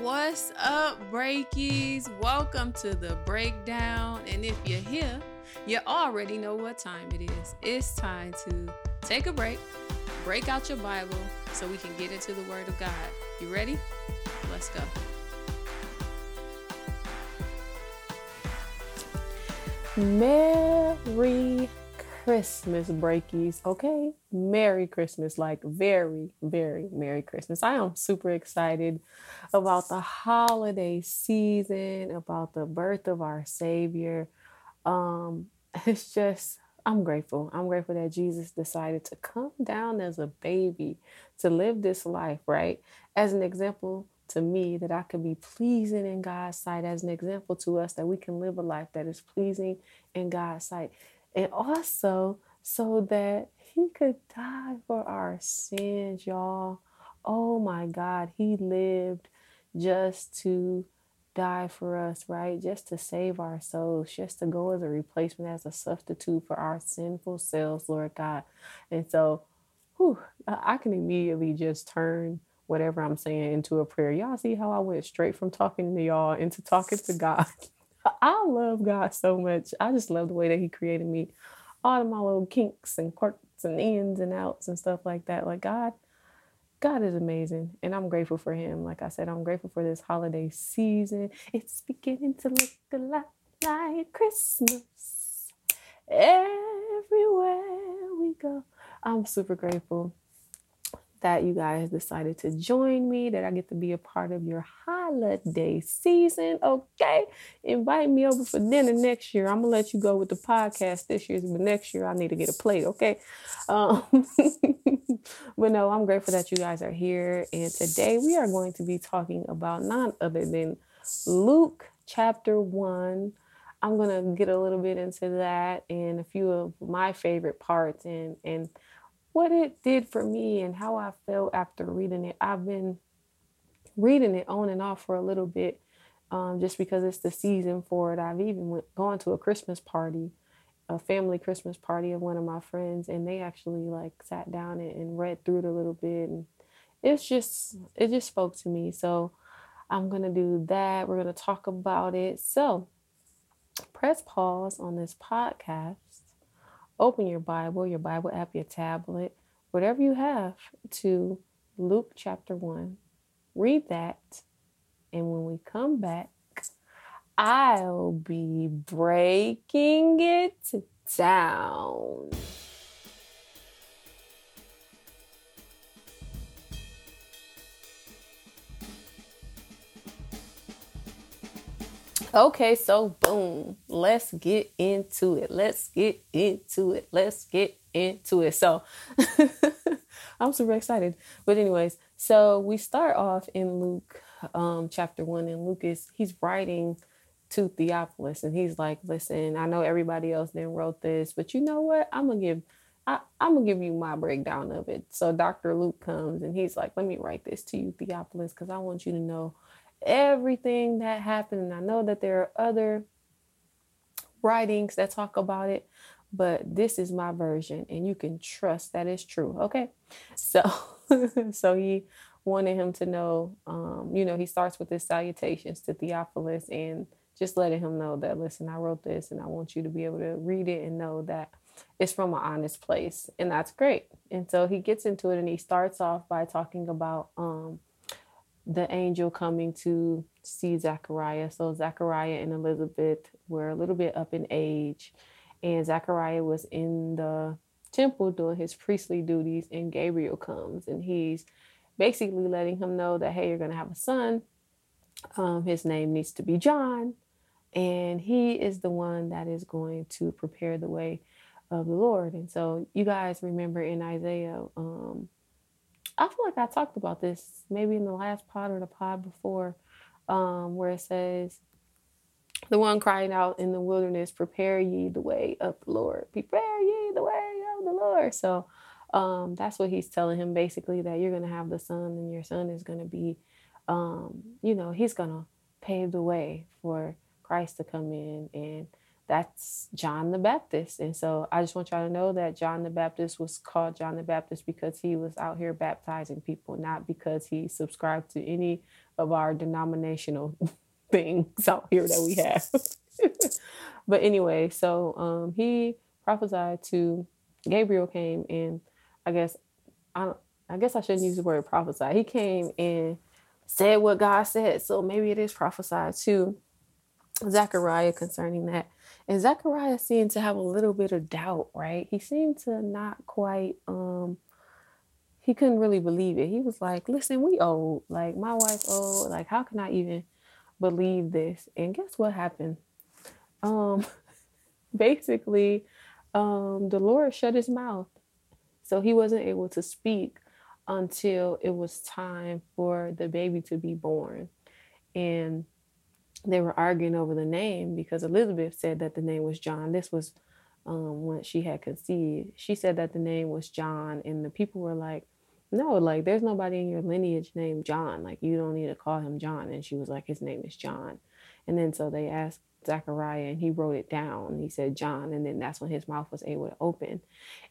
What's up, breakies? Welcome to the breakdown. And if you're here, you already know what time it is. It's time to take a break, break out your Bible so we can get into the Word of God. You ready? Let's go. Merry Christmas, breakies. Okay. Merry Christmas. Like, very, very Merry Christmas. I am super excited about the holiday season, about the birth of our Savior. Um, it's just, I'm grateful. I'm grateful that Jesus decided to come down as a baby to live this life, right? As an example to me, that I could be pleasing in God's sight, as an example to us that we can live a life that is pleasing in God's sight and also so that he could die for our sins, y'all. Oh my God, he lived just to die for us, right? Just to save our souls, just to go as a replacement, as a substitute for our sinful selves, Lord God. And so, whew, I can immediately just turn whatever I'm saying into a prayer. Y'all see how I went straight from talking to y'all into talking to God. I love God so much. I just love the way that He created me. All of my little kinks and quirks and ins and outs and stuff like that. Like God, God is amazing. And I'm grateful for Him. Like I said, I'm grateful for this holiday season. It's beginning to look a lot like Christmas everywhere we go. I'm super grateful that you guys decided to join me, that I get to be a part of your holiday season. Okay. Invite me over for dinner next year. I'm going to let you go with the podcast this year, but next year I need to get a plate. Okay. Um, but no, I'm grateful that you guys are here. And today we are going to be talking about none other than Luke chapter 1. I'm going to get a little bit into that and a few of my favorite parts and, and, what it did for me and how I felt after reading it. I've been reading it on and off for a little bit, um, just because it's the season for it. I've even went, gone to a Christmas party, a family Christmas party of one of my friends, and they actually like sat down and, and read through it a little bit, and it's just it just spoke to me. So I'm gonna do that. We're gonna talk about it. So press pause on this podcast open your Bible, your Bible app, your tablet, whatever you have, to Luke chapter 1. Read that. And when we come back, I'll be breaking it down. Okay, so boom, let's get into it. Let's get into it. Let's get into it. So I'm super excited. But, anyways, so we start off in Luke um, chapter one, and Luke is he's writing to Theophilus, and he's like, Listen, I know everybody else then wrote this, but you know what? I'm gonna give I, am gonna give you my breakdown of it. So Dr. Luke comes and he's like, Let me write this to you, Theophilus, because I want you to know everything that happened. And I know that there are other writings that talk about it, but this is my version and you can trust that it's true. Okay. So, so he wanted him to know, um, you know, he starts with his salutations to Theophilus and just letting him know that, listen, I wrote this and I want you to be able to read it and know that it's from an honest place. And that's great. And so he gets into it and he starts off by talking about, um, the angel coming to see Zachariah. So Zachariah and Elizabeth were a little bit up in age, and Zachariah was in the temple doing his priestly duties, and Gabriel comes and he's basically letting him know that hey, you're gonna have a son. Um, his name needs to be John, and he is the one that is going to prepare the way of the Lord. And so you guys remember in Isaiah um, I feel like I talked about this maybe in the last pod or the pod before, um, where it says, the one crying out in the wilderness, prepare ye the way of the Lord. Prepare ye the way of the Lord. So um, that's what he's telling him basically that you're going to have the son and your son is going to be, um, you know, he's going to pave the way for Christ to come in and that's John the Baptist. And so I just want y'all to know that John the Baptist was called John the Baptist because he was out here baptizing people, not because he subscribed to any of our denominational things out here that we have. but anyway, so um, he prophesied to Gabriel came and I guess I I guess I shouldn't use the word prophesy. He came and said what God said. So maybe it is prophesied to Zechariah concerning that. And Zechariah seemed to have a little bit of doubt, right? He seemed to not quite um he couldn't really believe it. He was like, listen, we old. Like my wife's old. Like, how can I even believe this? And guess what happened? Um basically, um, the Lord shut his mouth. So he wasn't able to speak until it was time for the baby to be born. And they were arguing over the name because Elizabeth said that the name was John. This was um, when she had conceived. She said that the name was John, and the people were like, "No, like there's nobody in your lineage named John. Like you don't need to call him John." And she was like, "His name is John." And then so they asked Zachariah and he wrote it down. He said John, and then that's when his mouth was able to open.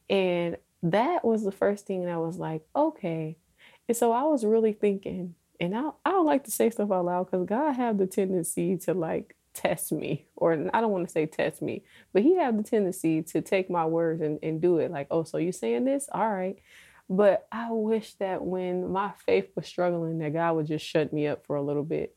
And that was the first thing that was like, okay. And so I was really thinking, and I, I don't like to say stuff out loud because God have the tendency to like test me, or I don't want to say test me, but he have the tendency to take my words and, and do it. Like, oh, so you saying this? All right. But I wish that when my faith was struggling, that God would just shut me up for a little bit.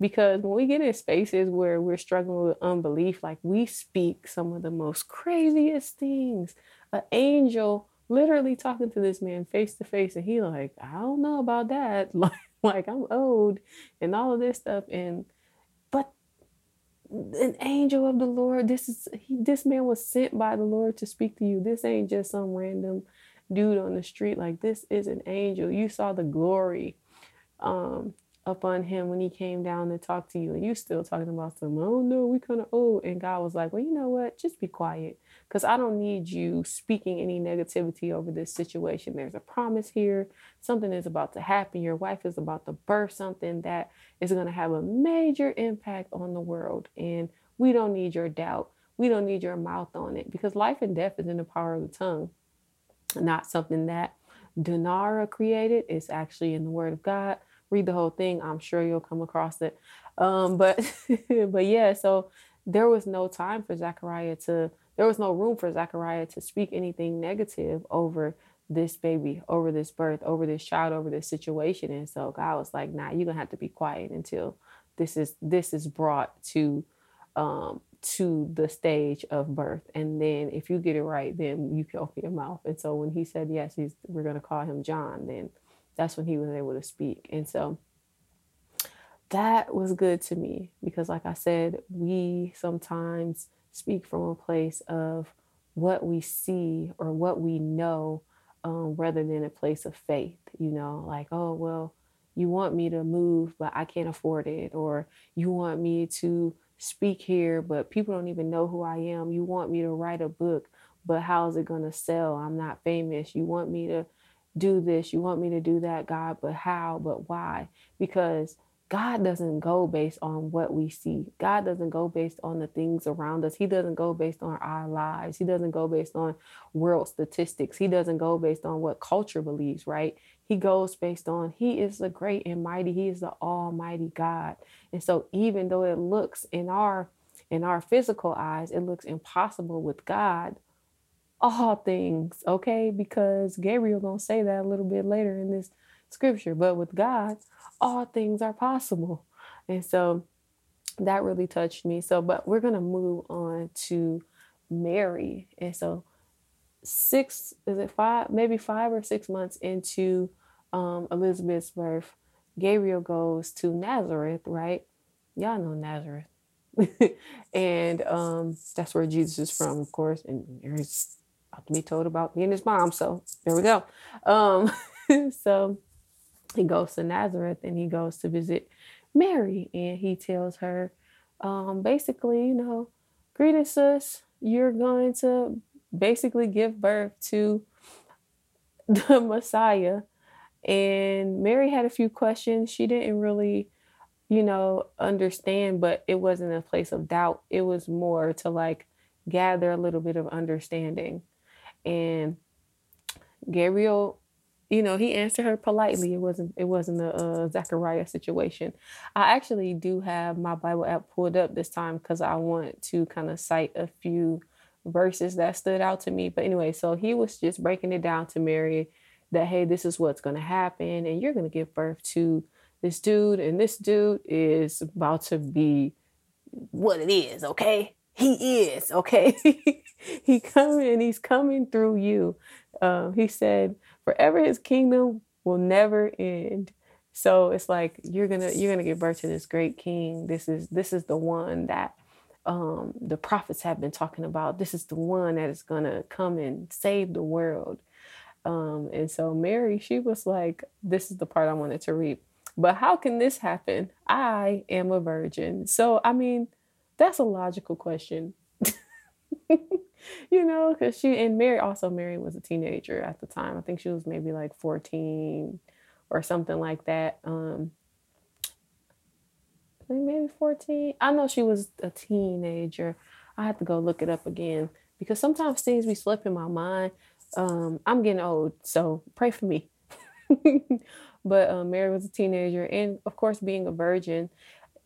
Because when we get in spaces where we're struggling with unbelief, like we speak some of the most craziest things. An angel literally talking to this man face to face, and he like, I don't know about that. Like, like I'm old and all of this stuff. And but an angel of the Lord, this is he, this man was sent by the Lord to speak to you. This ain't just some random dude on the street. Like this is an angel. You saw the glory um upon him when he came down to talk to you and you still talking about some oh no we kind of old and god was like well you know what just be quiet because i don't need you speaking any negativity over this situation. There's a promise here. Something is about to happen. Your wife is about to birth something that is going to have a major impact on the world and we don't need your doubt. We don't need your mouth on it because life and death is in the power of the tongue not something that Danara created. It's actually in the word of god. Read the whole thing. I'm sure you'll come across it. Um, but but yeah, so there was no time for Zechariah to there was no room for Zachariah to speak anything negative over this baby, over this birth, over this child, over this situation. And so God was like, nah, you're gonna have to be quiet until this is this is brought to um to the stage of birth. And then if you get it right, then you can open your mouth. And so when he said yes, he's we're gonna call him John, then that's when he was able to speak. And so that was good to me because, like I said, we sometimes speak from a place of what we see or what we know um, rather than a place of faith. You know, like, oh, well, you want me to move, but I can't afford it. Or you want me to speak here, but people don't even know who I am. You want me to write a book, but how's it going to sell? I'm not famous. You want me to do this, you want me to do that, God, but how, but why? Because God doesn't go based on what we see. God doesn't go based on the things around us. He doesn't go based on our lives. He doesn't go based on world statistics. He doesn't go based on what culture believes, right? He goes based on He is the great and mighty. He is the almighty God. And so even though it looks in our in our physical eyes, it looks impossible with God, all things, okay? Because Gabriel gonna say that a little bit later in this scripture. But with God, all things are possible. And so that really touched me. So, but we're gonna move on to Mary. And so six, is it five, maybe five or six months into um, Elizabeth's birth, Gabriel goes to Nazareth, right? Y'all know Nazareth. and um, that's where Jesus is from, of course. And Mary's about to be told about me and his mom. So there we go. Um, so he goes to Nazareth and he goes to visit Mary and he tells her, um, basically, you know, greetings, sis. You're going to basically give birth to the Messiah. And Mary had a few questions. She didn't really you know, understand, but it wasn't a place of doubt. It was more to like gather a little bit of understanding. And Gabriel, you know, he answered her politely. It wasn't it wasn't a, a Zachariah situation. I actually do have my Bible app pulled up this time because I want to kind of cite a few verses that stood out to me. But anyway, so he was just breaking it down to Mary that hey, this is what's going to happen, and you're going to give birth to this dude, and this dude is about to be what it is. Okay, he is okay. he coming, he's coming through you. Um, he said, forever his kingdom will never end. So it's like you're gonna you're gonna give birth to this great king. This is this is the one that um, the prophets have been talking about. This is the one that is gonna come and save the world. Um, and so Mary, she was like, this is the part I wanted to read. But how can this happen? I am a virgin. So I mean, that's a logical question. you know, because she and Mary also Mary was a teenager at the time. I think she was maybe like 14 or something like that. Um maybe 14. I know she was a teenager. I have to go look it up again because sometimes things be slip in my mind. Um, I'm getting old, so pray for me. but um, Mary was a teenager, and of course, being a virgin,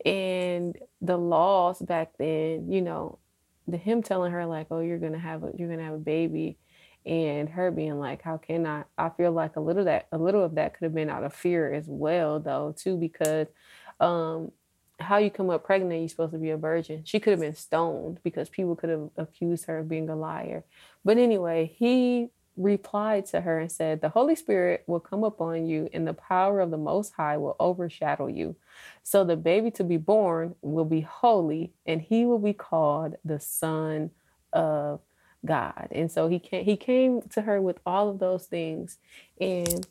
and the laws back then, you know, the him telling her like, "Oh, you're gonna have a you're gonna have a baby," and her being like, "How can I?" I feel like a little that a little of that could have been out of fear as well, though, too, because um, how you come up pregnant, you're supposed to be a virgin. She could have been stoned because people could have accused her of being a liar. But anyway, he replied to her and said, The Holy Spirit will come upon you, and the power of the Most High will overshadow you. So the baby to be born will be holy, and he will be called the Son of God. And so he came, he came to her with all of those things. And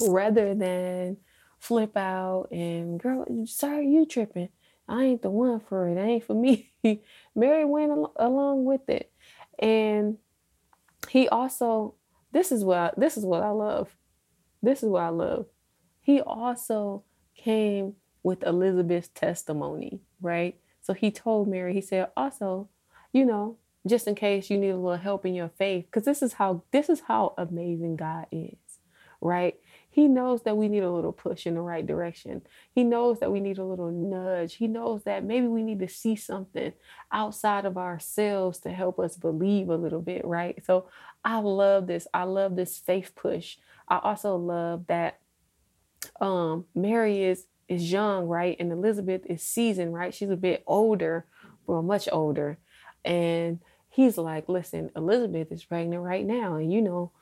rather than flip out and girl, sorry, you tripping. I ain't the one for it. It ain't for me. Mary went al- along with it. And he also this is what I, this is what I love. This is what I love. He also came with Elizabeth's testimony, right? So he told Mary, he said, also, you know, just in case you need a little help in your faith, because this is how this is how amazing God is, right? He knows that we need a little push in the right direction. He knows that we need a little nudge. He knows that maybe we need to see something outside of ourselves to help us believe a little bit, right? So I love this. I love this faith push. I also love that um Mary is is young, right? And Elizabeth is seasoned, right? She's a bit older, well, much older. And he's like, listen, Elizabeth is pregnant right now. And you know,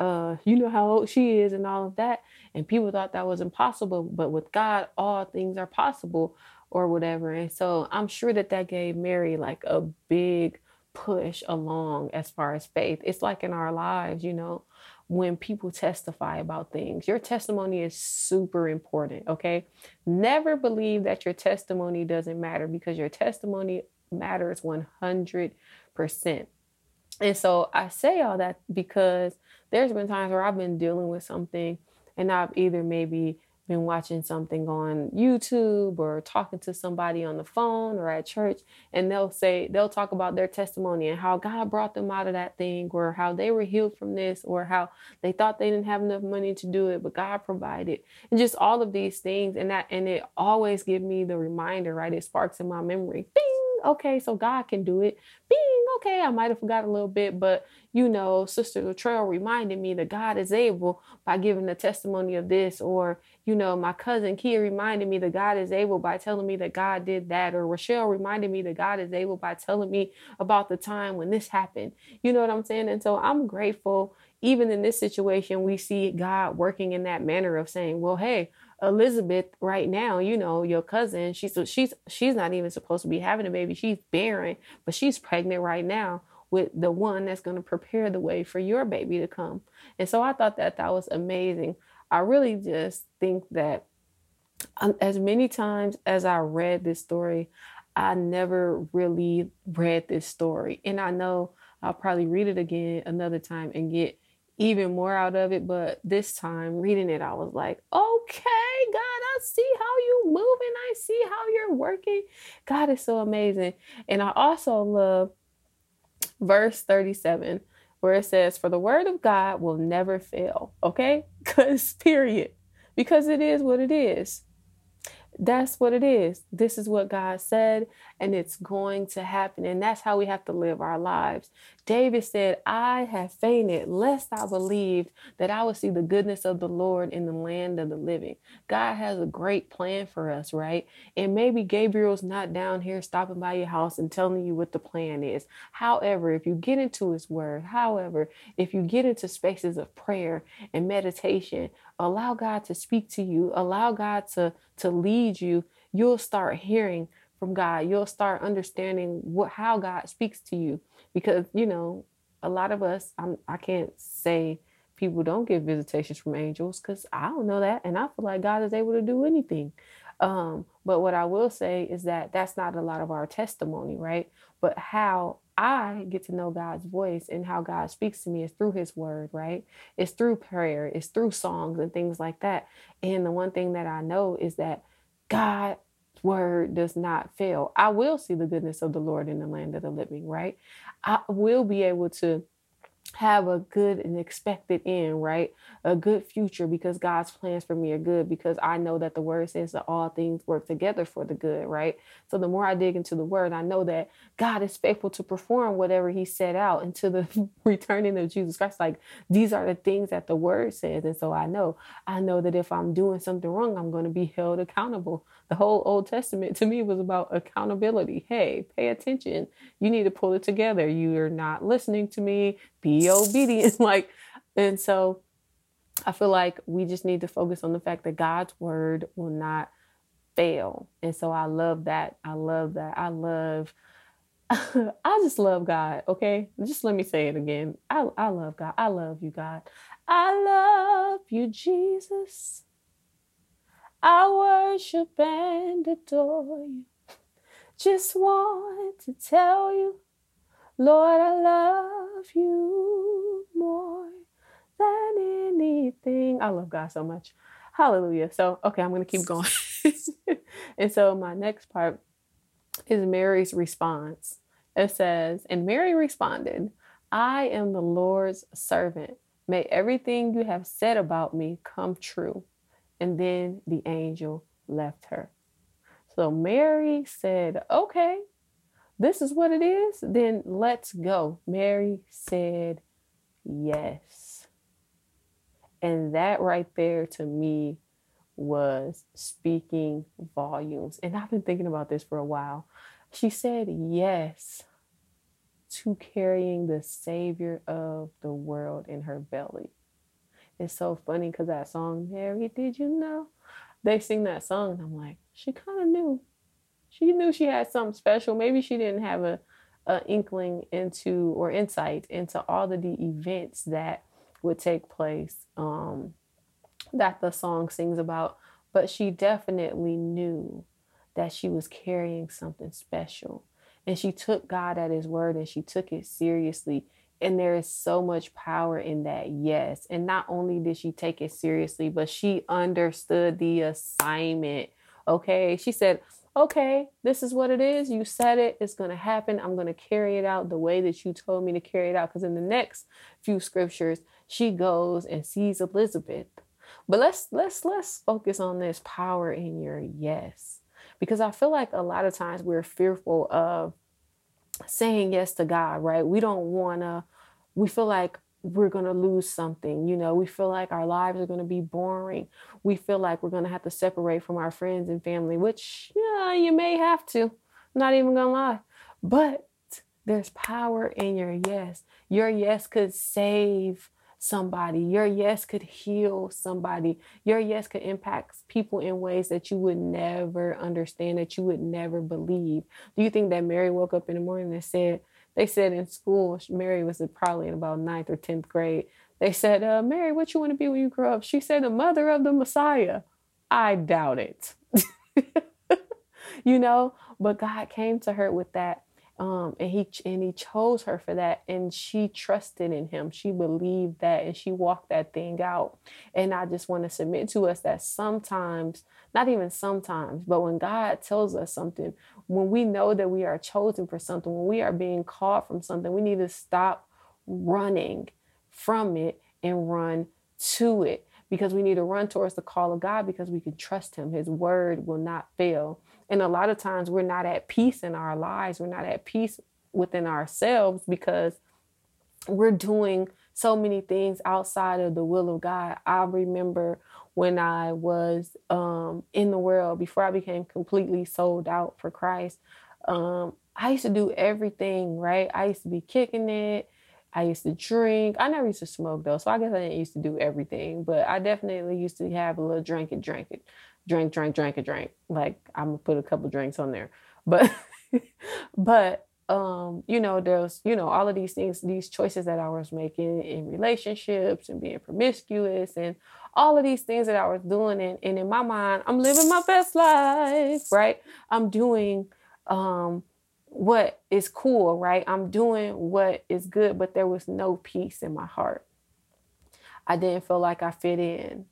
uh, you know how old she is and all of that. And people thought that was impossible, but with God, all things are possible or whatever. And so I'm sure that that gave Mary like a big push along as far as faith. It's like in our lives, you know, when people testify about things. Your testimony is super important, okay? Never believe that your testimony doesn't matter because your testimony matters 100%. And so I say all that because there's been times where I've been dealing with something and I've either maybe been watching something on YouTube or talking to somebody on the phone or at church and they'll say they'll talk about their testimony and how God brought them out of that thing or how they were healed from this or how they thought they didn't have enough money to do it but God provided. And just all of these things and that and it always give me the reminder right? It sparks in my memory! Okay so God can do it Bing! okay, I might have forgot a little bit, but you know, Sister Latrell reminded me that God is able by giving the testimony of this, or you know, my cousin Kia reminded me that God is able by telling me that God did that, or Rochelle reminded me that God is able by telling me about the time when this happened. You know what I'm saying? And so I'm grateful. Even in this situation, we see God working in that manner of saying, well, hey, Elizabeth right now, you know, your cousin, she's she's she's not even supposed to be having a baby. She's barren, but she's pregnant right now with the one that's going to prepare the way for your baby to come. And so I thought that that was amazing. I really just think that um, as many times as I read this story, I never really read this story. And I know I'll probably read it again another time and get even more out of it. But this time reading it, I was like, okay, God, I see how you moving. I see how you're working. God is so amazing. And I also love verse 37 where it says, For the word of God will never fail. Okay? Because, period. Because it is what it is. That's what it is. This is what God said, and it's going to happen. And that's how we have to live our lives. David said, I have fainted lest I believed that I would see the goodness of the Lord in the land of the living. God has a great plan for us, right? And maybe Gabriel's not down here stopping by your house and telling you what the plan is. However, if you get into his word, however, if you get into spaces of prayer and meditation, allow God to speak to you, allow God to, to lead you, you'll start hearing from God. You'll start understanding what how God speaks to you because you know a lot of us I'm, I can't say people don't get visitations from angels because I don't know that and I feel like God is able to do anything. Um, but what I will say is that that's not a lot of our testimony, right? But how I get to know God's voice and how God speaks to me is through His Word, right? It's through prayer, it's through songs and things like that. And the one thing that I know is that God word does not fail. I will see the goodness of the Lord in the land of the living, right? I will be able to have a good and expected end, right? A good future because God's plans for me are good because I know that the word says that all things work together for the good, right? So the more I dig into the word, I know that God is faithful to perform whatever he set out into the returning of Jesus Christ. Like these are the things that the word says. And so I know, I know that if I'm doing something wrong, I'm going to be held accountable. The whole Old Testament to me was about accountability. Hey, pay attention. You need to pull it together. You're not listening to me. Be obedient. like, and so I feel like we just need to focus on the fact that God's word will not fail. And so I love that. I love that. I love I just love God, okay? Just let me say it again. I I love God. I love you, God. I love you, Jesus. I worship and adore you. Just want to tell you, Lord, I love you more than anything. I love God so much. Hallelujah. So, okay, I'm going to keep going. and so, my next part is Mary's response. It says, And Mary responded, I am the Lord's servant. May everything you have said about me come true. And then the angel left her. So Mary said, Okay, this is what it is. Then let's go. Mary said, Yes. And that right there to me was speaking volumes. And I've been thinking about this for a while. She said yes to carrying the Savior of the world in her belly. It's so funny because that song, Mary, did you know? They sing that song, and I'm like, she kind of knew. She knew she had something special. Maybe she didn't have a, a inkling into or insight into all of the events that would take place um, that the song sings about, but she definitely knew that she was carrying something special. And she took God at his word and she took it seriously and there is so much power in that, yes. And not only did she take it seriously, but she understood the assignment. Okay. She said, okay, this is what it is. You said it. It's going to happen. I'm going to carry it out the way that you told me to carry it out. Because in the next few scriptures, she goes and sees Elizabeth. But let's let's let's focus on this power in your yes. Because I feel like a lot of times we're fearful of saying yes to God, right? We don't want to, we feel like we're going to lose something. You know, we feel like our lives are going to be boring. We feel like we're going to have to separate from our friends and family, which, yeah, you may have to. I'm not even going to lie. But there's power in your yes. Your yes could save somebody. Your yes could heal somebody. Your yes could impact people in ways that you would never understand, that you would never believe. Do you think that Mary woke up in the morning and said, they said in school, Mary was probably in about ninth or 10th grade. They said, uh, Mary, what you want to be when you grow up? She said, the mother of the Messiah. I doubt it. you know, but God came to her with that Um, and he and he chose her for that and she trusted in him she believed that and she walked that thing out and i just want to submit to us that sometimes not even sometimes but when god tells us something when we know that we are chosen for something when we are being called from something we need to stop running from it and run to it because we need to run towards the call of God because we can trust Him. His word will not fail. And a lot of times we're not at peace in our lives, we're not at peace within ourselves because we're doing so many things outside of the will of God. I remember when I was um, in the world before I became completely sold out for Christ. Um, I used to do everything, right? I used to be kicking it. I used to drink. I never used to smoke though, so I guess I didn't used to do everything. But I definitely used to have a little drink and drink it, drink, drink, drink, and drink. Like I'm gonna put a couple drinks on there, but but um, you know, there's you know all of these things, these choices that I was making in relationships and being promiscuous and all of these things that I was doing, and, and in my mind, I'm living my best life, right? I'm doing um what is cool, right? I'm doing what is good, but there was no peace in my heart. I didn't feel like I fit in.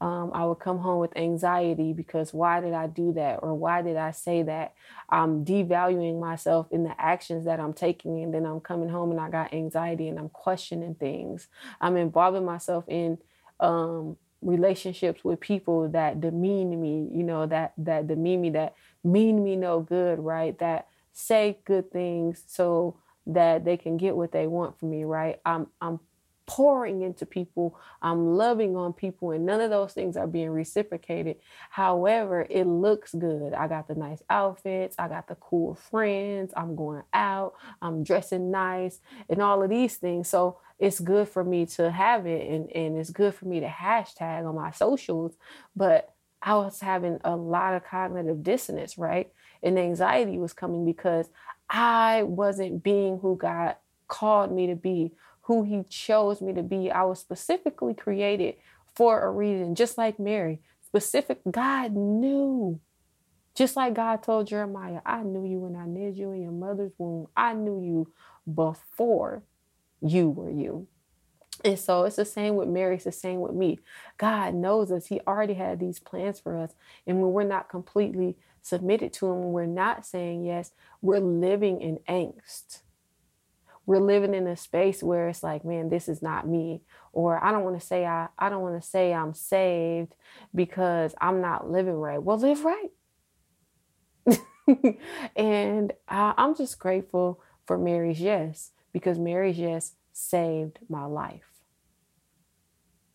Um, I would come home with anxiety because why did I do that or why did I say that? I'm devaluing myself in the actions that I'm taking, and then I'm coming home and I got anxiety and I'm questioning things. I'm involving myself in um, relationships with people that demean me, you know, that that demean me, that mean me no good, right? That say good things so that they can get what they want from me, right? I'm I'm pouring into people, I'm loving on people, and none of those things are being reciprocated. However, it looks good. I got the nice outfits, I got the cool friends, I'm going out, I'm dressing nice, and all of these things. So it's good for me to have it and, and it's good for me to hashtag on my socials. But I was having a lot of cognitive dissonance, right? and anxiety was coming because I wasn't being who God called me to be, who He chose me to be. I was specifically created for a reason, just like Mary. Specific, God knew. Just like God told Jeremiah, I knew you when I knit you in your mother's womb. I knew you before you were you. And so it's the same with Mary, it's the same with me. God knows us. He already had these plans for us. And when we're not completely submitted to Him, when we're not saying yes, we're living in angst. We're living in a space where it's like, man, this is not me. Or I don't want to say I, I don't want to say I'm saved because I'm not living right. Well, live right. and I, I'm just grateful for Mary's yes because Mary's yes saved my life.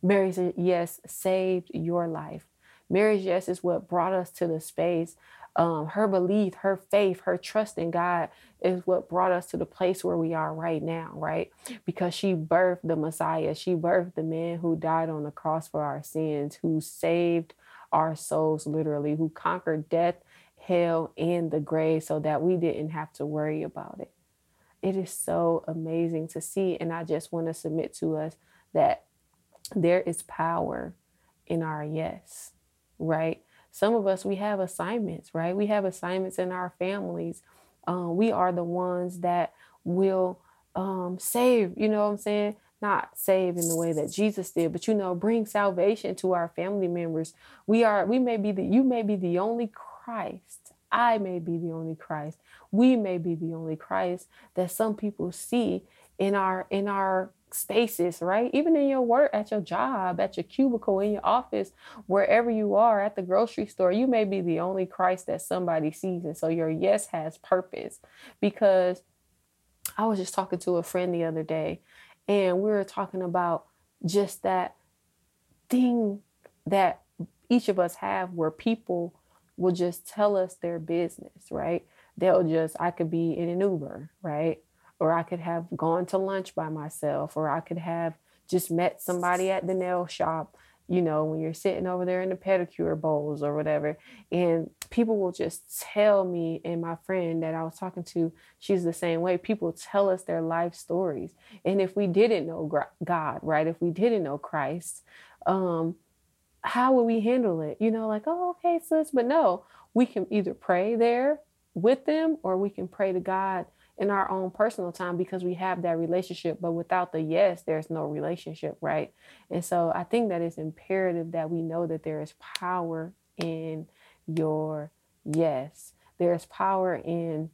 Mary's yes saved your life. Mary's yes is what brought us to the space. Um, her belief, her faith, her trust in God is what brought us to the place where we are right now, right? Because she birthed the Messiah. She birthed the man who died on the cross for our sins, who saved our souls literally, who conquered death, hell, and the grave so that we didn't have to worry about it. It is so amazing to see. And I just want to submit to us that there is power in our yes, right? Some of us, we have assignments, right? We have assignments in our families. Um, we are the ones that will um, save, you know what I'm saying? Not save in the way that Jesus did, but you know, bring salvation to our family members. We are, we may be the, you may be the only Christ. I may be the only Christ. We may be the only Christ that some people see in our in our spaces, right? Even in your work, at your job, at your cubicle, in your office, wherever you are, at the grocery store, you may be the only Christ that somebody sees. And so your yes has purpose. Because I was just talking to a friend the other day, and we were talking about just that thing that each of us have where people will just tell us their business, right? They'll just, I could be in an Uber, right? Or I could have gone to lunch by myself, or I could have just met somebody at the nail shop, you know, when you're sitting over there in the pedicure bowls or whatever. And people will just tell me, and my friend that I was talking to, she's the same way. People tell us their life stories. And if we didn't know God, right, if we didn't know Christ, um, how would we handle it? You know, like, oh, okay, sis, but no, we can either pray there with them or we can pray to God in our own personal time because we have that relationship. But without the yes, there's no relationship, right? And so I think that it's imperative that we know that there is power in your yes. There's power in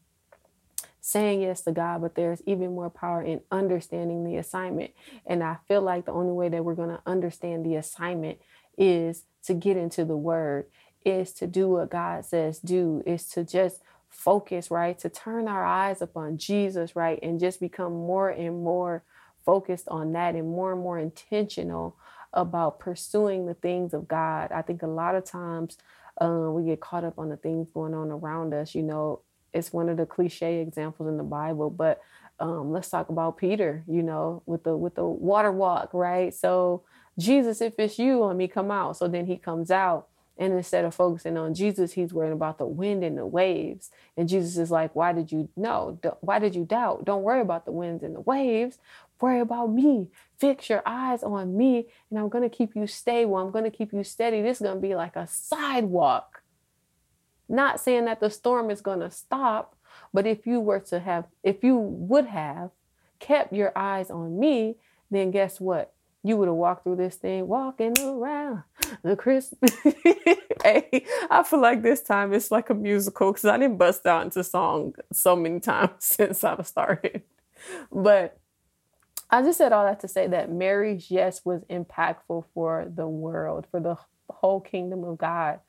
saying yes to God, but there's even more power in understanding the assignment. And I feel like the only way that we're going to understand the assignment is to get into the word, is to do what God says do, is to just focus, right? To turn our eyes upon Jesus, right? And just become more and more focused on that and more and more intentional about pursuing the things of God. I think a lot of times um, we get caught up on the things going on around us. You know, it's one of the cliche examples in the Bible, but um, let's talk about Peter. You know, with the with the water walk, right? So Jesus, if it's you, let me come out. So then he comes out and instead of focusing on Jesus, he's worrying about the wind and the waves. And Jesus is like, Why did you know? Why did you doubt? Don't worry about the winds and the waves. Worry about me. Fix your eyes on me, and I'm going to keep you stable. I'm going to keep you steady. This is going to be like a sidewalk. Not saying that the storm is going to stop, but if you were to have, if you would have kept your eyes on me, then guess what? you would have walked through this thing walking around the Christmas. hey, I feel like this time it's like a musical because I didn't bust out into song so many times since I've started. But I just said all that to say that Mary's yes was impactful for the world, for the whole kingdom of God.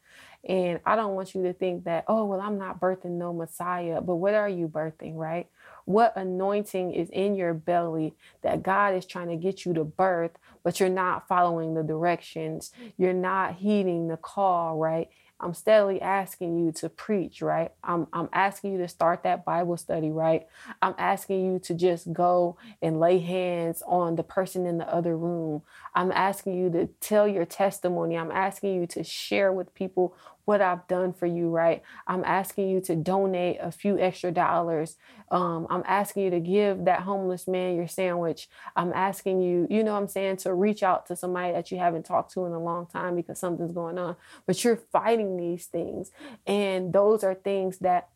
And I don't want you to think that, oh, well, I'm not birthing no Messiah, but what are you birthing, right? What anointing is in your belly that God is trying to get you to birth, but you're not following the directions? You're not heeding the call, right? I'm steadily asking you to preach, right? I'm, I'm asking you to start that Bible study, right? I'm asking you to just go and lay hands on the person in the other room. I'm asking you to tell your testimony. I'm asking you to share with people what I've done for you, right? I'm asking you to donate a few extra dollars. Um, I'm asking you to give that homeless man your sandwich. I'm asking you, you know I'm saying, to reach out to somebody that you haven't talked to in a long time because something's going on. But you're fighting these things. And those are things that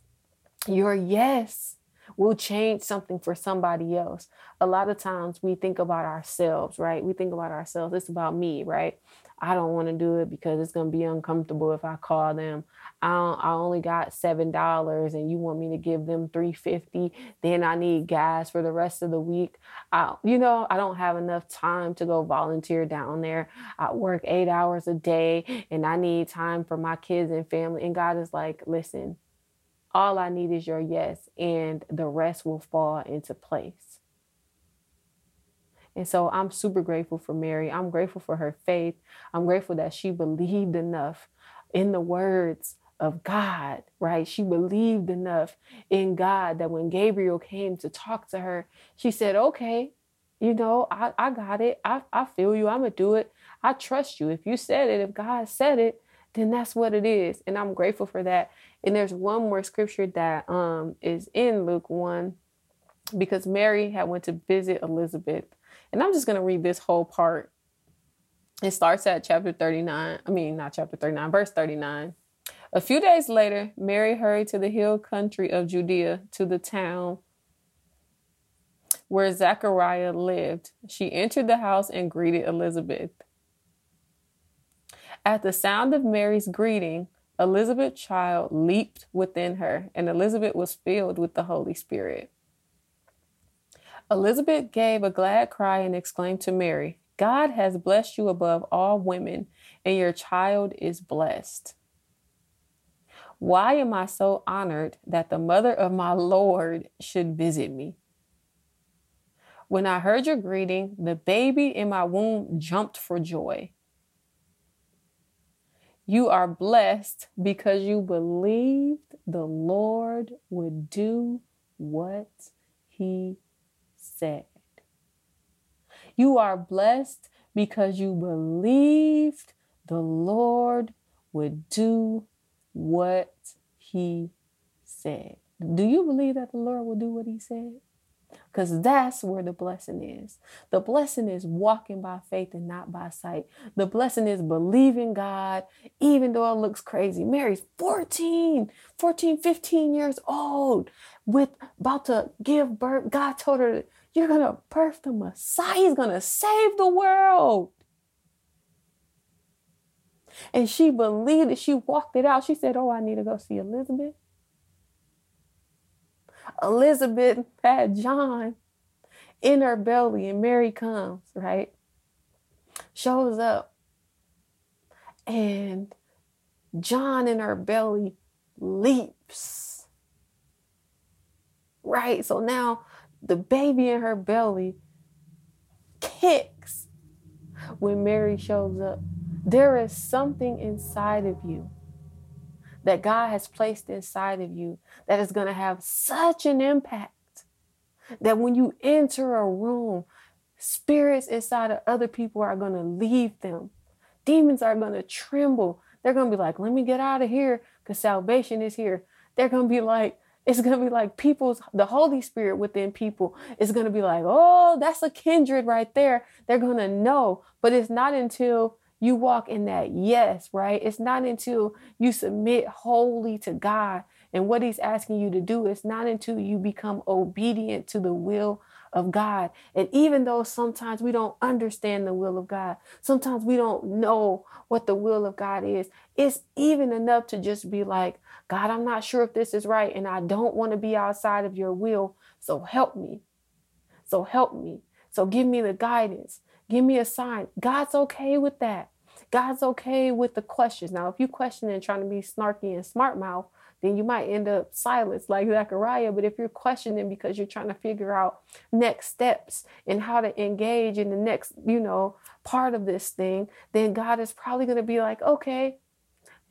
your yes will change something for somebody else. A lot of times we think about ourselves, right? We think about ourselves. It's about me, right? I don't want to do it because it's going to be uncomfortable if I call them. I, I only got $7 and you want me to give them 350 then I need gas for the rest of the week. I, you know, I don't have enough time to go volunteer down there. I work eight hours a day and I need time for my kids and family. And God is like, listen, all I need is your yes, and the rest will fall into place. And so I'm super grateful for Mary. I'm grateful for her faith. I'm grateful that she believed enough in the words of God, right? She believed enough in God that when Gabriel came to talk to her, she said, Okay, you know, I, I got it. I, I feel you. I'm going to do it. I trust you. If you said it, if God said it, then that's what it is. And I'm grateful for that. And there's one more scripture that um, is in Luke 1 because Mary had went to visit Elizabeth and I'm just going to read this whole part. It starts at chapter 39. I mean, not chapter 39, verse 39. A few days later, Mary hurried to the hill country of Judea to the town where Zechariah lived. She entered the house and greeted Elizabeth. At the sound of Mary's greeting, Elizabeth's child leaped within her, and Elizabeth was filled with the Holy Spirit. Elizabeth gave a glad cry and exclaimed to Mary, God has blessed you above all women, and your child is blessed. Why am I so honored that the mother of my Lord should visit me? When I heard your greeting, the baby in my womb jumped for joy. You are blessed because you believed the Lord would do what he said. You are blessed because you believed the Lord would do what he said. Do you believe that the Lord will do what he said? Because that's where the blessing is. The blessing is walking by faith and not by sight. The blessing is believing God, even though it looks crazy. Mary's 14, 14, 15 years old, with about to give birth. God told her, You're going to birth the Messiah. He's going to save the world. And she believed it. She walked it out. She said, Oh, I need to go see Elizabeth. Elizabeth had John in her belly, and Mary comes, right? Shows up. And John in her belly leaps. Right? So now the baby in her belly kicks when Mary shows up. There is something inside of you that God has placed inside of you that is going to have such an impact that when you enter a room, spirits inside of other people are going to leave them. Demons are going to tremble. They're going to be like, let me get out of here because salvation is here. They're going to be like, it's going to be like people's, the Holy Spirit within people is going to be like, oh, that's a kindred right there. They're going to know. But it's not until you walk in that yes, right? It's not until you submit wholly to God and what He's asking you to do. It's not until you become obedient to the will of God. And even though sometimes we don't understand the will of God, sometimes we don't know what the will of God is, it's even enough to just be like, God, I'm not sure if this is right, and I don't want to be outside of your will. So help me. So help me. So give me the guidance. Give me a sign. God's okay with that. God's okay with the questions. Now, if you question and trying to be snarky and smart mouth, then you might end up silenced like Zechariah. But if you're questioning because you're trying to figure out next steps and how to engage in the next, you know, part of this thing, then God is probably going to be like, okay,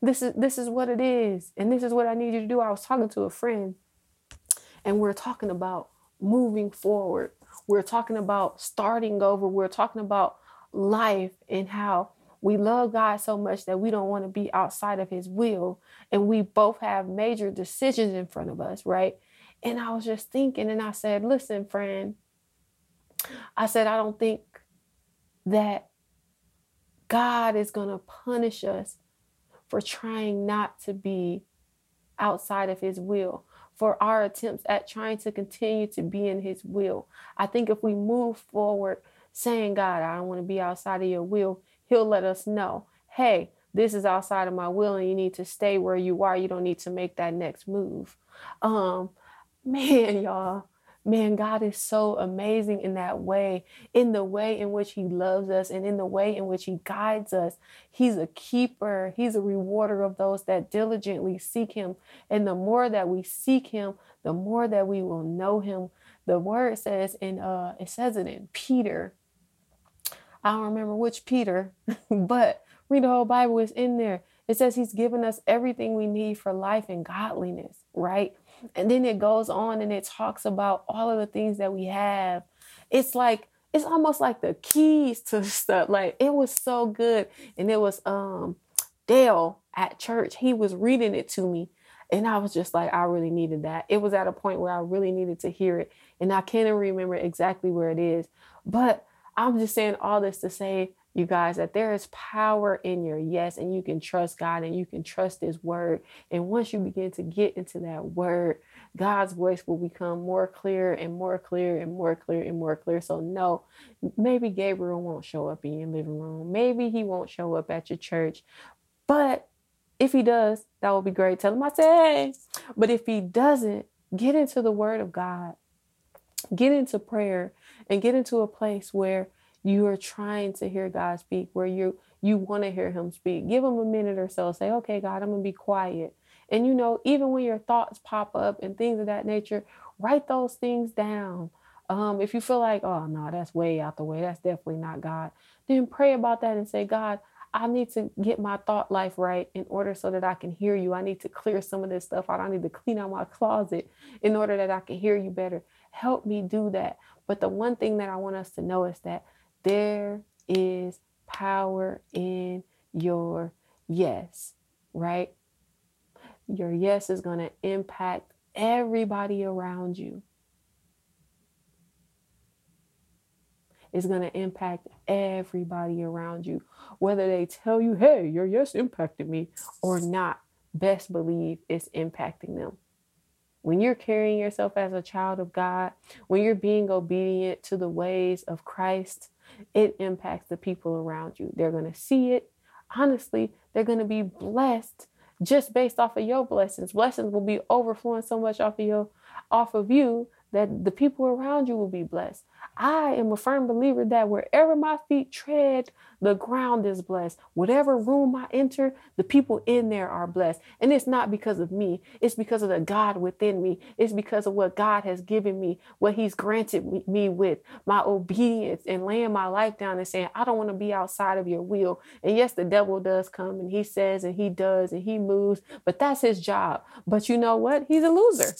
this is this is what it is, and this is what I need you to do. I was talking to a friend, and we're talking about moving forward. We're talking about starting over. We're talking about life and how we love God so much that we don't want to be outside of his will. And we both have major decisions in front of us, right? And I was just thinking, and I said, listen, friend, I said, I don't think that God is going to punish us for trying not to be outside of his will, for our attempts at trying to continue to be in his will. I think if we move forward saying, God, I don't want to be outside of your will, He'll let us know, hey, this is outside of my will and you need to stay where you are. You don't need to make that next move. Um, man, y'all, man, God is so amazing in that way, in the way in which He loves us and in the way in which He guides us. He's a keeper, He's a rewarder of those that diligently seek Him. And the more that we seek Him, the more that we will know Him. The word says in uh it says it in Peter I don't remember which Peter, but read the whole Bible, it's in there. It says he's given us everything we need for life and godliness, right? And then it goes on and it talks about all of the things that we have. It's like, it's almost like the keys to stuff. Like it was so good. And it was um Dale at church. He was reading it to me. And I was just like, I really needed that. It was at a point where I really needed to hear it. And I can't remember exactly where it is. But I'm just saying all this to say, you guys, that there is power in your yes, and you can trust God and you can trust His word. And once you begin to get into that word, God's voice will become more clear and more clear and more clear and more clear. So, no, maybe Gabriel won't show up in your living room. Maybe he won't show up at your church. But if he does, that would be great. Tell him I hey. But if he doesn't, get into the word of God, get into prayer and get into a place where you are trying to hear God speak, where you you want to hear him speak. Give him a minute or so. Say, okay, God, I'm gonna be quiet. And you know, even when your thoughts pop up and things of that nature, write those things down. Um, if you feel like, oh no, that's way out the way, that's definitely not God, then pray about that and say, God, I need to get my thought life right in order so that I can hear you. I need to clear some of this stuff out. I need to clean out my closet in order that I can hear you better. Help me do that. But the one thing that I want us to know is that there is power in your yes, right? Your yes is going to impact everybody around you. It's going to impact everybody around you. Whether they tell you, hey, your yes impacted me or not, best believe it's impacting them. When you're carrying yourself as a child of God, when you're being obedient to the ways of Christ, it impacts the people around you. They're going to see it. Honestly, they're going to be blessed just based off of your blessings. Blessings will be overflowing so much off of your off of you that the people around you will be blessed. I am a firm believer that wherever my feet tread, the ground is blessed. Whatever room I enter, the people in there are blessed. And it's not because of me, it's because of the God within me. It's because of what God has given me, what He's granted me with, my obedience and laying my life down and saying, I don't want to be outside of your will. And yes, the devil does come and he says and he does and he moves, but that's his job. But you know what? He's a loser,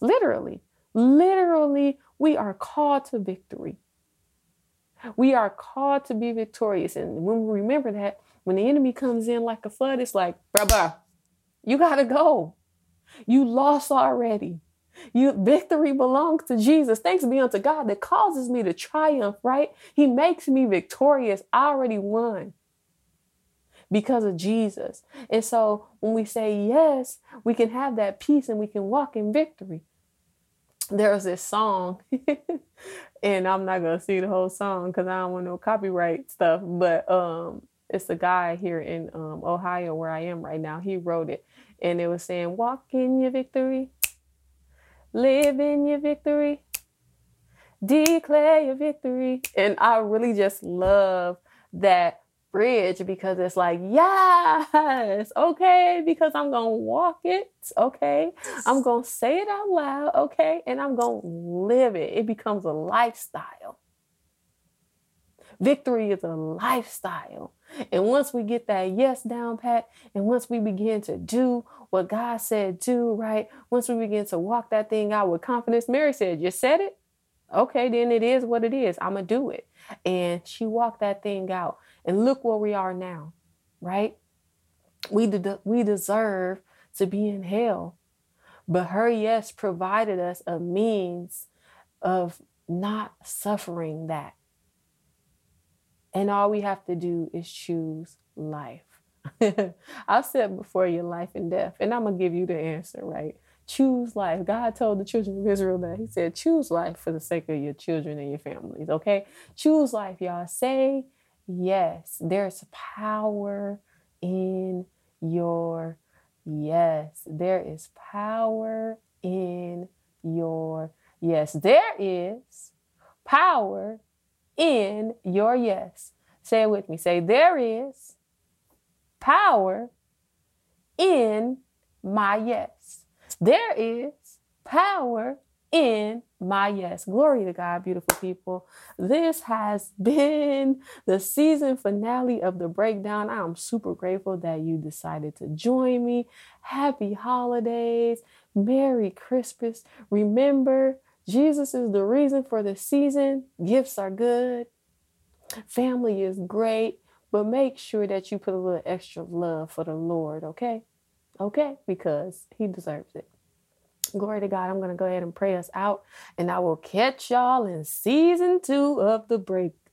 literally. Literally, we are called to victory. We are called to be victorious. And when we remember that, when the enemy comes in like a flood, it's like, brother, you got to go. You lost already. You victory belongs to Jesus. Thanks be unto God that causes me to triumph, right? He makes me victorious. I already won because of Jesus. And so when we say yes, we can have that peace and we can walk in victory there was this song, and I'm not gonna see the whole song because I don't want no copyright stuff. But um, it's a guy here in um, Ohio where I am right now. He wrote it, and it was saying, "Walk in your victory, live in your victory, declare your victory." And I really just love that bridge because it's like, yes, okay, because I'm going to walk it, okay? I'm going to say it out loud, okay? And I'm going to live it. It becomes a lifestyle. Victory is a lifestyle. And once we get that yes down pat, and once we begin to do what God said do, right? Once we begin to walk that thing out with confidence, Mary said, You said it? Okay, then it is what it is. I'm going to do it. And she walked that thing out. And look where we are now, right? We, de- we deserve to be in hell. But her yes provided us a means of not suffering that. And all we have to do is choose life. I've said before your life and death, and I'm going to give you the answer, right? Choose life. God told the children of Israel that He said, choose life for the sake of your children and your families, okay? Choose life, y'all. Say yes. There's power in your yes. There is power in your yes. There is power in your yes. Say it with me. Say, there is power in my yes. There is power in my yes. Glory to God, beautiful people. This has been the season finale of the breakdown. I am super grateful that you decided to join me. Happy holidays. Merry Christmas. Remember, Jesus is the reason for the season. Gifts are good. Family is great. But make sure that you put a little extra love for the Lord, okay? Okay? Because He deserves it. Glory to God. I'm going to go ahead and pray us out, and I will catch y'all in season two of the breakdown.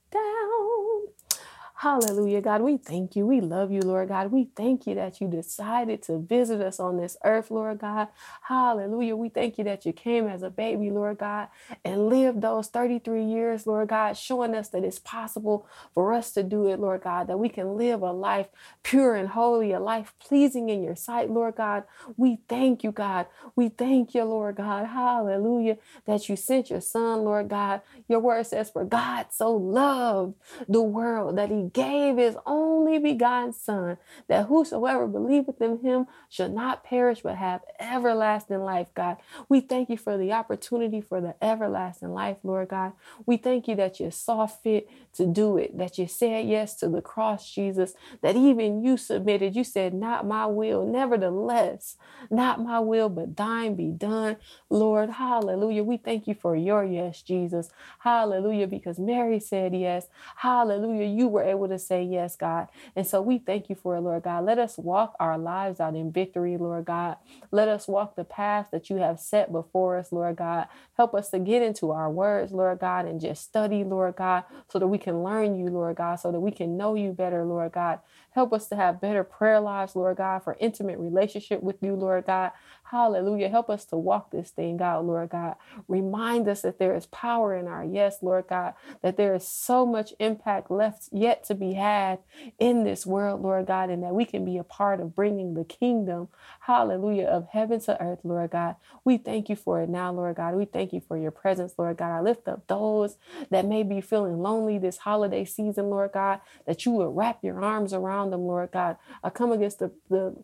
Hallelujah, God. We thank you. We love you, Lord God. We thank you that you decided to visit us on this earth, Lord God. Hallelujah. We thank you that you came as a baby, Lord God, and lived those 33 years, Lord God, showing us that it's possible for us to do it, Lord God, that we can live a life pure and holy, a life pleasing in your sight, Lord God. We thank you, God. We thank you, Lord God. Hallelujah, that you sent your son, Lord God. Your word says, For God so loved the world that he gave his only begotten Son, that whosoever believeth in him shall not perish but have everlasting life, God. We thank you for the opportunity for the everlasting life, Lord God. We thank you that you saw fit to do it, that you said yes to the cross, Jesus, that even you submitted. You said, Not my will, nevertheless, not my will, but thine be done, Lord. Hallelujah. We thank you for your yes, Jesus. Hallelujah, because Mary said yes. Hallelujah. You were able to say yes, God. And so we thank you for it, Lord God. Let us walk our lives out in victory, Lord God. Let us walk the path that you have set before us, Lord God. Help us to get into our words, Lord God, and just study, Lord God, so that we can learn you, Lord God, so that we can know you better, Lord God. Help us to have better prayer lives, Lord God, for intimate relationship with you, Lord God. Hallelujah. Help us to walk this thing out, Lord God. Remind us that there is power in our yes, Lord God, that there is so much impact left yet to be had in this world, Lord God, and that we can be a part of bringing the kingdom, hallelujah, of heaven to earth, Lord God. We thank you for it now, Lord God. We thank you for your presence, Lord God. I lift up those that may be feeling lonely this holiday season, Lord God, that you would wrap your arms around them, Lord God. I come against the, the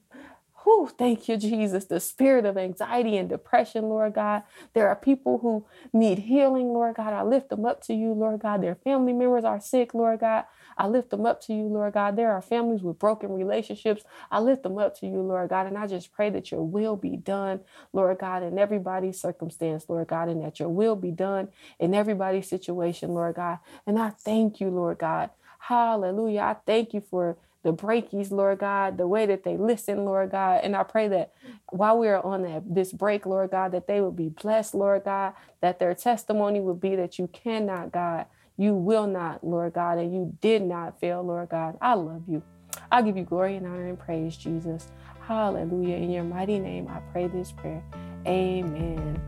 Whew, thank you, Jesus. The spirit of anxiety and depression, Lord God. There are people who need healing, Lord God. I lift them up to you, Lord God. Their family members are sick, Lord God. I lift them up to you, Lord God. There are families with broken relationships. I lift them up to you, Lord God. And I just pray that your will be done, Lord God, in everybody's circumstance, Lord God, and that your will be done in everybody's situation, Lord God. And I thank you, Lord God. Hallelujah. I thank you for the breakies, Lord God, the way that they listen, Lord God. And I pray that while we are on that, this break, Lord God, that they will be blessed, Lord God, that their testimony will be that you cannot, God, you will not, Lord God, and you did not fail, Lord God. I love you. I give you glory and honor and praise, Jesus. Hallelujah. In your mighty name, I pray this prayer. Amen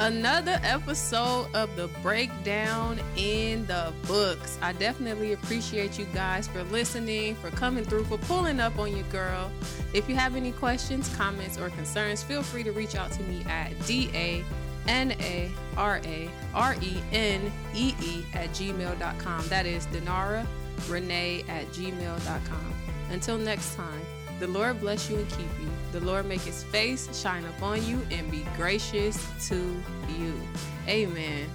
another episode of the breakdown in the books. I definitely appreciate you guys for listening, for coming through, for pulling up on your girl. If you have any questions, comments, or concerns, feel free to reach out to me at D A N A R A R E N E E at gmail.com. That is Danara Renee at gmail.com. Until next time, the Lord bless you and keep you. The Lord make his face shine upon you and be gracious to you. Amen.